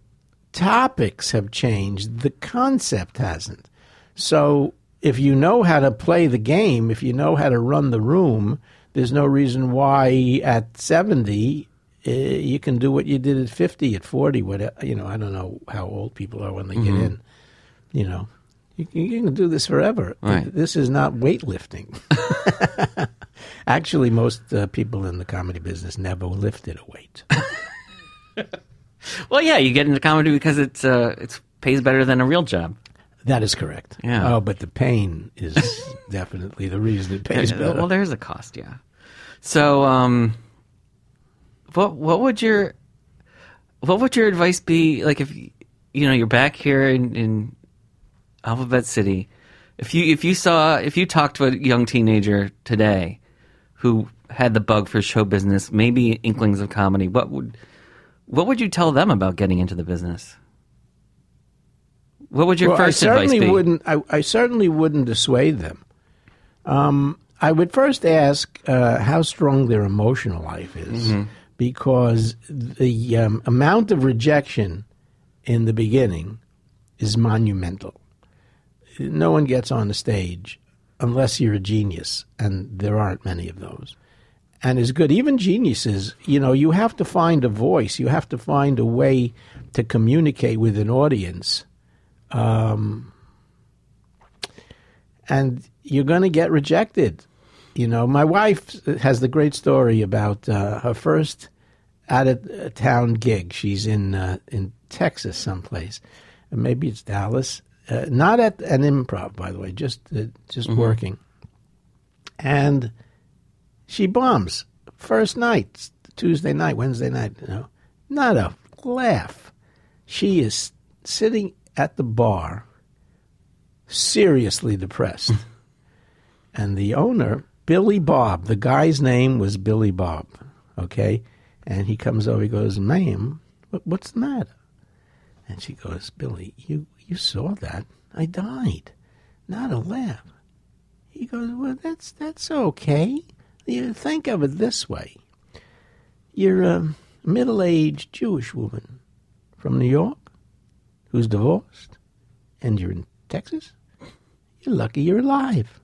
topics have changed, the concept hasn't. So, if you know how to play the game, if you know how to run the room, there's no reason why at seventy. Uh, you can do what you did at 50, at 40, whatever. You know, I don't know how old people are when they Mm-hmm. get in. You know, you can, you can do this forever. Right. This is not weightlifting. Actually, most uh, people in the comedy business never lifted a weight. well, yeah, you get into comedy because it's uh, it's pays better than a real job. that is correct. Yeah. Oh, but the pain is definitely the reason it pays Uh, better. Well, there's a cost, yeah. So, um, what what would your what would your advice be? Like, if you know you're back here in, in Alphabet City. If you if you saw if you talked to a young teenager today who had the bug for show business, maybe inklings of comedy, what would what would you tell them about getting into the business? What would your well, first I certainly advice be? wouldn't. I, I certainly wouldn't dissuade them. Um, I would first ask uh, how strong their emotional life is, Mm-hmm. because the um, amount of rejection in the beginning is monumental. No one gets on the stage unless you're a genius, and there aren't many of those. And is good. Even geniuses, you know, you have to find a voice. You have to find a way to communicate with an audience and you're going to get rejected. You know, my wife has the great story about uh, her first out of town gig. She's in uh, in Texas someplace, maybe it's Dallas. Uh, not at an improv, by the way, just uh, just working. And she bombs first night, Tuesday night, Wednesday night. You know, not a laugh. She is sitting at the bar, seriously depressed. and the owner, Billy Bob, the guy's name was Billy Bob, okay? And he comes over, he goes, Ma'am, what's the matter? And she goes, Billy, you, you saw that. I died. Not a laugh. He goes, Well, that's, that's okay. You think of it this way you're a middle aged Jewish woman from New York who's divorced, and you're in Texas. You're lucky you're alive.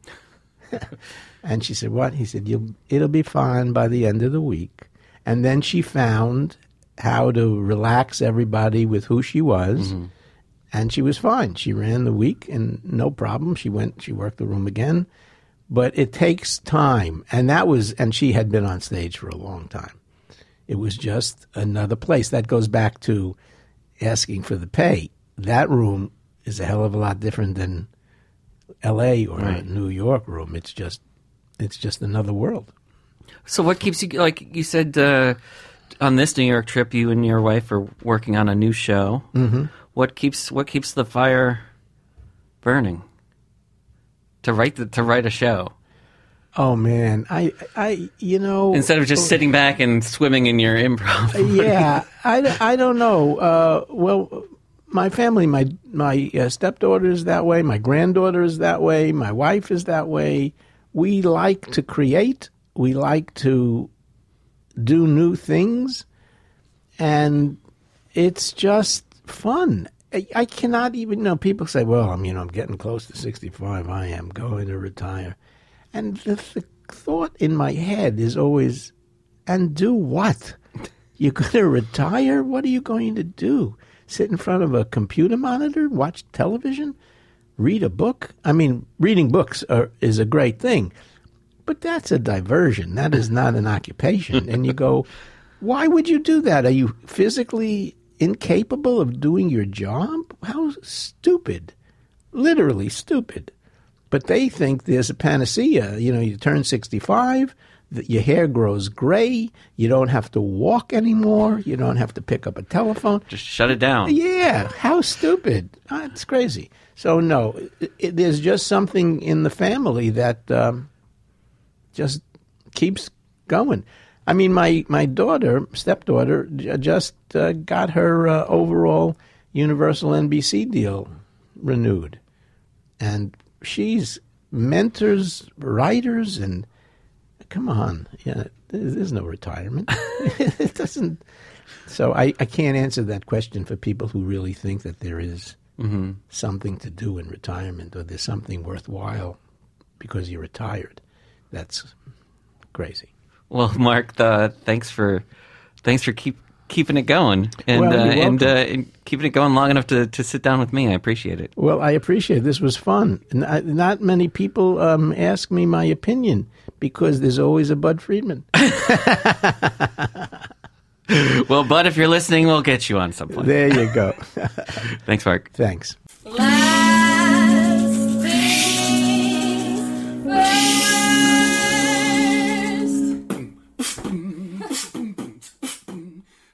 and she said, "What?" He said, You'll, "It'll be fine by the end of the week." And then she found how to relax everybody with who she was, mm-hmm. and she was fine. She ran the week and no problem. She went. She worked the room again, but it takes time, and that was. And she had been on stage for a long time. It was just another place. That goes back to asking for the pay. That room is a hell of a lot different than L.A. or Right. New York room. It's just, it's just another world. So what keeps you like you said uh, on this New York trip? You and your wife are working on a new show. Mm-hmm. What keeps what keeps the fire burning to write the, to write a show Oh man, I, I, you know, instead of just sitting back and swimming in your improv? yeah, I, I don't know. Uh, well, my family, my my uh, stepdaughter is that way. My granddaughter is that way. My wife is that way. We like to create. We like to do new things, and it's just fun. I, I cannot even you know. People say, "Well, I'm you know I'm getting close to 65. I am going to retire," and the, the thought in my head is always, "And do what?" You're going to retire? What are you going to do? Sit in front of a computer monitor, watch television, read a book? I mean, reading books are, is a great thing, but that's a diversion. That is not an occupation. and you go, why would you do that? Are you physically incapable of doing your job? How stupid. Literally stupid. But they think there's a panacea. You know, you turn 65, th- your hair grows gray, you don't have to walk anymore, you don't have to pick up a telephone. Just shut it down. Yeah, how stupid. Ah, It's crazy. So, no, it, it, there's just something in the family that um, just keeps going. I mean, my, my daughter, stepdaughter, just uh, got her uh, overall Universal NBC deal renewed. And she's mentors writers and come on yeah there's, no retirement. It doesn't so I, I can't answer that question for people who really think that there is something to do in retirement or there's something worthwhile because you're retired. That's crazy Well, Mark, uh, thanks for thanks for keep keeping it going and Well, uh, you're and, uh, and keeping it going long enough to, to sit down with me. I appreciate it. Well, I appreciate it. This was fun. N- I- Not many people um, ask me my opinion because there's always a Budd Friedman. Well, Budd, if you're listening, we'll get you on some point. there you go. Thanks, Mark. Thanks.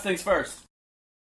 Last things first.